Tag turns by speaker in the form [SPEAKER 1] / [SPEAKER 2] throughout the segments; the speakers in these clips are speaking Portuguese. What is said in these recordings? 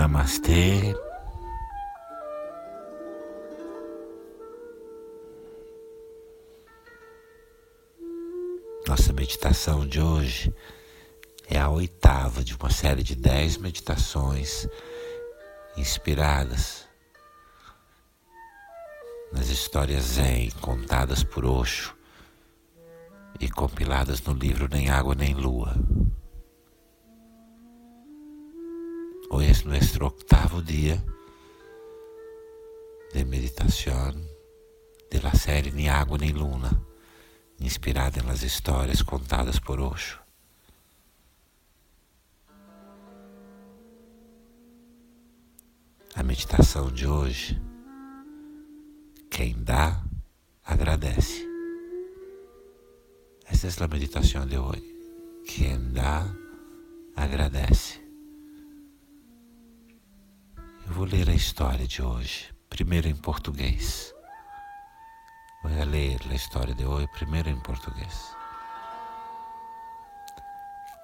[SPEAKER 1] Namastê. Nossa meditação de hoje é a oitava de uma série de dez meditações inspiradas nas histórias Zen contadas por Osho e compiladas no livro Nem Água Nem Lua. Hoje é nosso oitavo dia de meditação de la série Ni Água Nem Luna, inspirada nas histórias contadas por Osho. A meditação de hoje, quem dá, agradece. Esta é a meditação de hoje. Quem dá, agradece. Eu vou ler a história de hoje, primeiro em português. Vou ler a história de hoje, primeiro em português.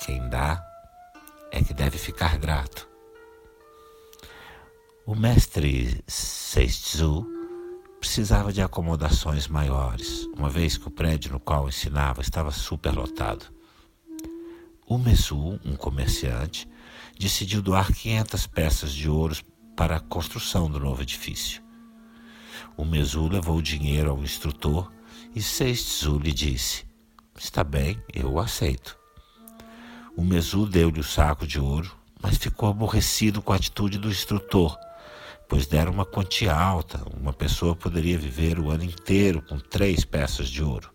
[SPEAKER 1] Quem dá é que deve ficar grato. O mestre Seitsu precisava de acomodações maiores, uma vez que o prédio no qual ensinava estava superlotado. O Mesu, um comerciante, decidiu doar 500 peças de ouro para a construção do novo edifício. O Mesu levou o dinheiro ao instrutor e Seitsu lhe disse: Está bem, eu aceito. O Mesu deu-lhe o saco de ouro, mas ficou aborrecido com a atitude do instrutor pois deram uma quantia alta. Uma pessoa poderia viver o ano inteiro com três peças de ouro.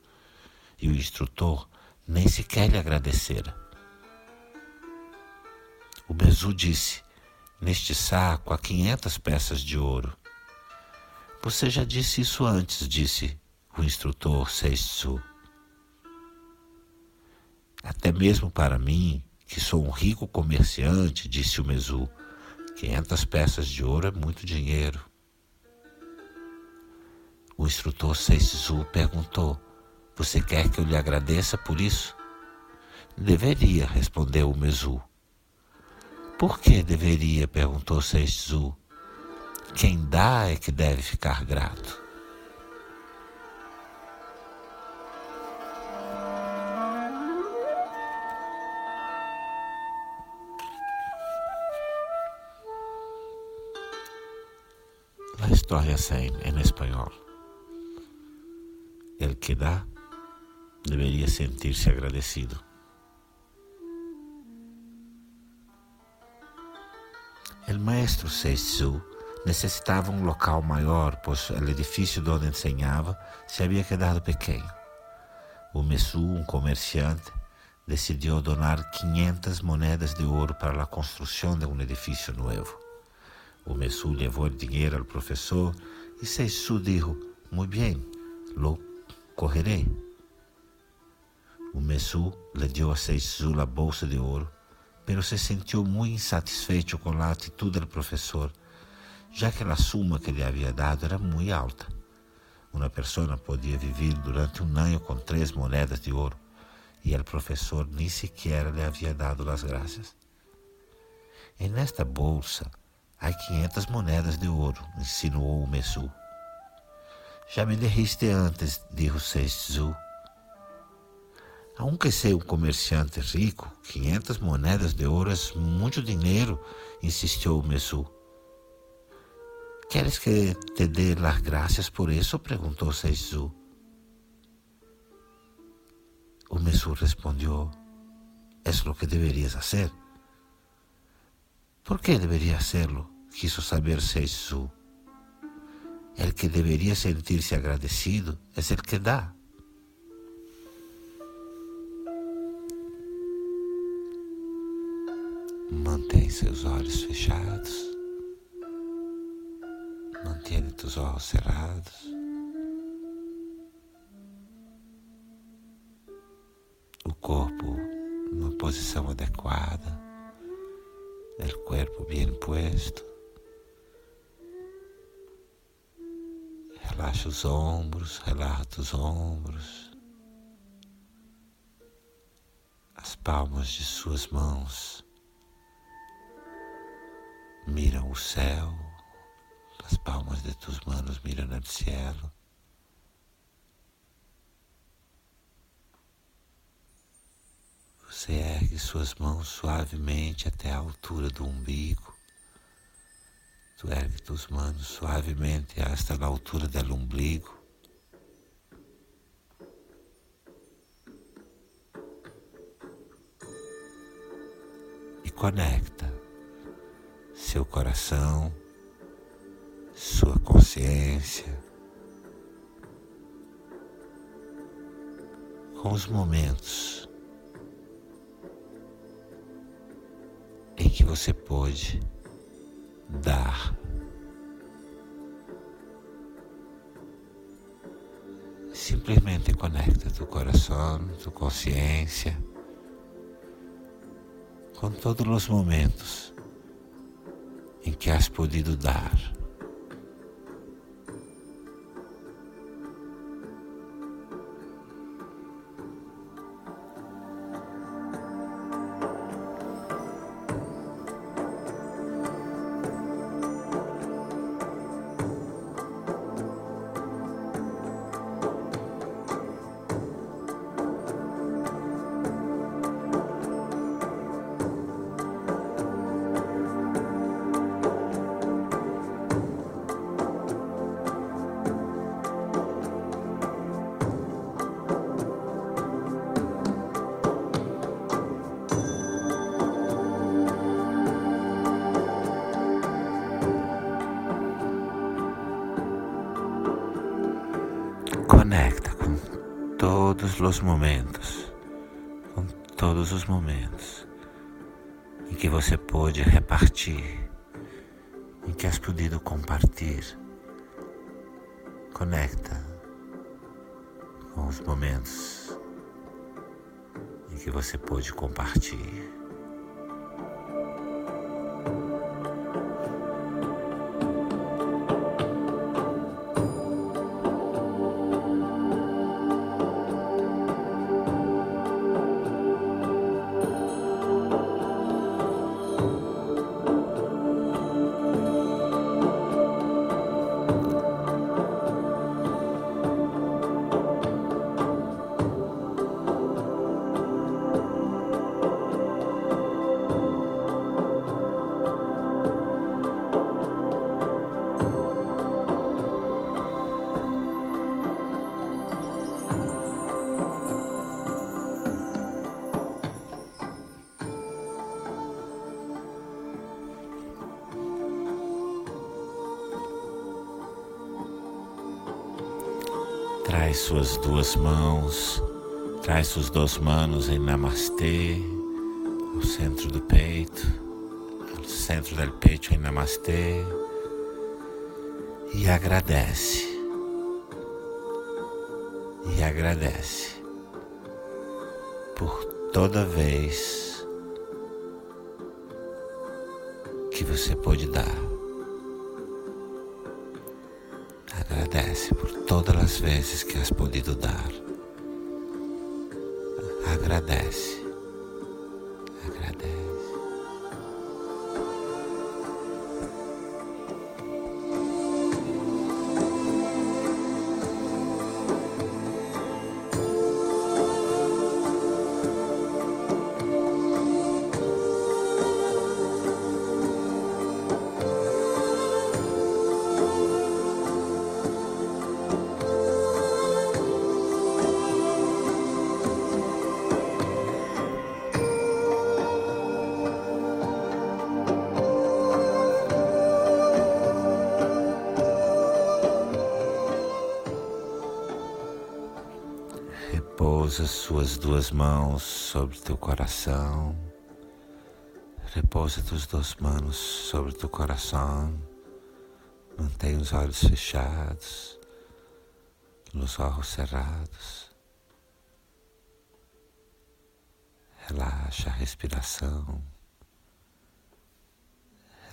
[SPEAKER 1] E o instrutor nem sequer lhe agradecera. O Bezu disse: Neste saco há quinhentas peças de ouro. Você já disse isso antes, disse o instrutor Seitsu. Até mesmo para mim, que sou um rico comerciante, disse o Mesu, 500 peças de ouro é muito dinheiro. O instrutor Seisu perguntou: Você quer que eu lhe agradeça por isso? Deveria, respondeu o Mesu. Por que deveria? perguntou Seisu. Quem dá é que deve ficar grato. historia Zen en español. El que da debería sentirse agradecido. El maestro Seitsu necessitava um local maior, pois o edifício onde ensinava se havia quedado pequeno. O Messu, um comerciante, decidiu donar 500 moedas de ouro para a construção de um edifício novo. O Messu levou o dinheiro ao professor e Seisu disse: Muito bem, lo correrei. O Messu lhe deu a Seisu a bolsa de ouro, pero se sentiu muito insatisfeito com a atitude do professor, já que a suma que lhe havia dado era muito alta. Uma pessoa podia viver durante um ano com três moedas de ouro e o professor nem sequer lhe havia dado as graças. E nesta bolsa Há 500 moedas de ouro, insinuou o Messu. Já me derriste antes, disse Seizu. Aunque ser um comerciante rico, 500 moedas de ouro é muito dinheiro, insistiu o Messu. ¿Queres que te dê las gracias por isso? perguntou Seizu. O Messu respondeu: É o que deverias fazer. ¿Por qué debería hacerlo? Quiso saber Seisu. El que debería sentirse agradecido es el que da. Mantém seus olhos fechados. Mantenha os olhos cerrados. O corpo numa posição adequada el cuerpo bien puesto. Relaxa os ombros, relaxa os ombros, as palmas de suas mãos miram o céu, as palmas de tus manos miram o cielo. Você ergue suas mãos suavemente até a altura do umbigo. Tu ergue tus manos suavemente hasta a altura do umbigo. E conecta seu coração, sua consciência com os momentos em que você pôde dar. Simplesmente conecta tu coração, tu consciência com todos os momentos em que has podido dar. Conecta com todos os momentos, com todos os momentos em que você pôde repartir, em que has podido compartilhar. Conecta com os momentos em que você pôde compartilhar. Traz suas duas mãos, traz suas duas manos em Namastê, ao centro do peito, ao centro do peito em Namastê, e agradece. E agradece por toda vez que você pode dar. Agradece por todas as vezes que has podido dar. Agradece. Repousa suas duas mãos sobre teu coração. Repousa tuas duas mãos sobre teu coração. Mantém os olhos fechados, os olhos cerrados. Relaxa a respiração.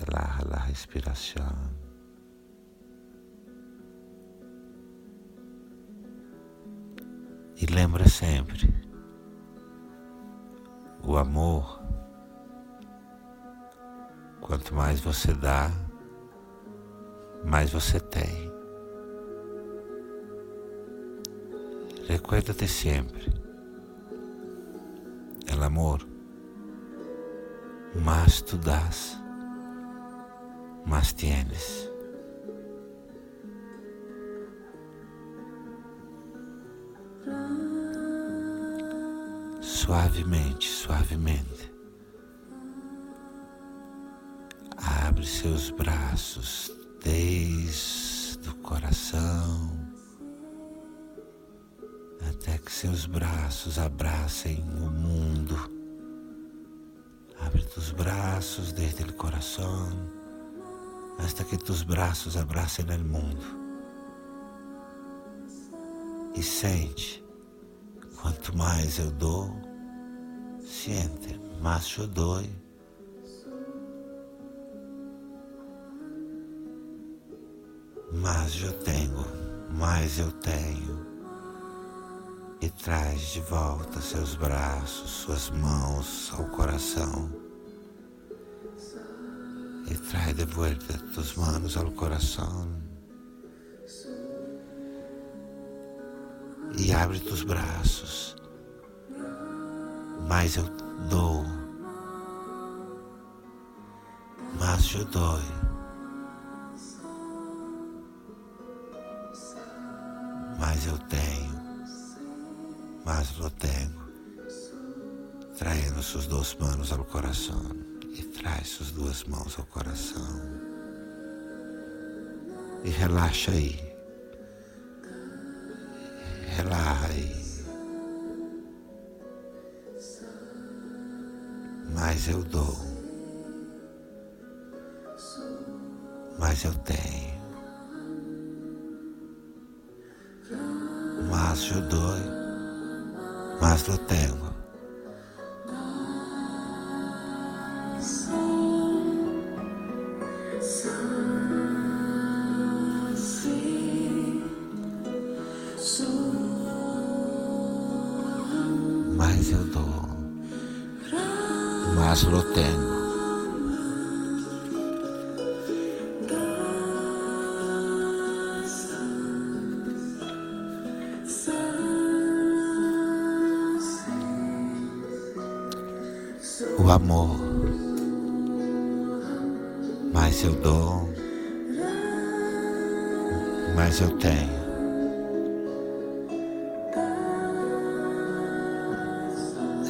[SPEAKER 1] Relaxa a respiração. E lembra sempre: o amor, Quanto mais você dá, mais você tem. Recuérdate sempre, el amor, más tú das, más tienes. Suavemente, suavemente. Abre seus braços desde o coração até que seus braços abracem o mundo. Abre tus braços desde o coração hasta que tus braços abracem o mundo. E sente, quanto mais eu dou, siente, mais eu dou. Mais eu tenho, mais eu tenho e traz de volta seus braços, suas mãos ao coração. E traz de volta tus manos ao coração. E abre tus braços. Mais eu dou. Mais eu dou. Mais eu tenho mas lo tengo. Traindo suas duas mãos ao coração e traz suas duas mãos ao coração. E relaxa aí. Relaxa aí. Mas eu dou. Mas eu tenho. Mas eu dou mas lo tengo. Mas eu dou, mas lo tengo. o amor. Mais eu dou, mais eu tenho.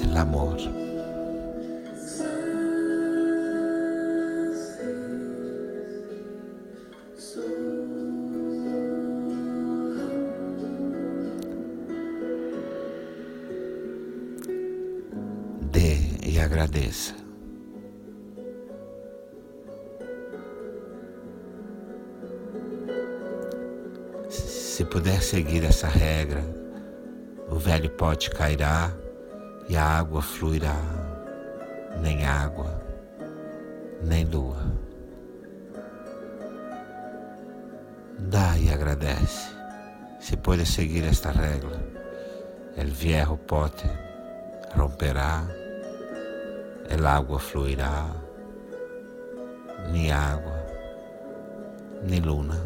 [SPEAKER 1] El amor. Agradeça. Se puder seguir essa regra, o velho pote cairá e a água fluirá, nem água, nem lua. Dá e agradece. Se pode seguir esta regra, el viejo pote romperá el agua fluirá, ni agua, ni luna.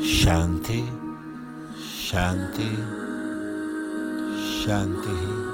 [SPEAKER 1] Shanti Shanti, Shanti.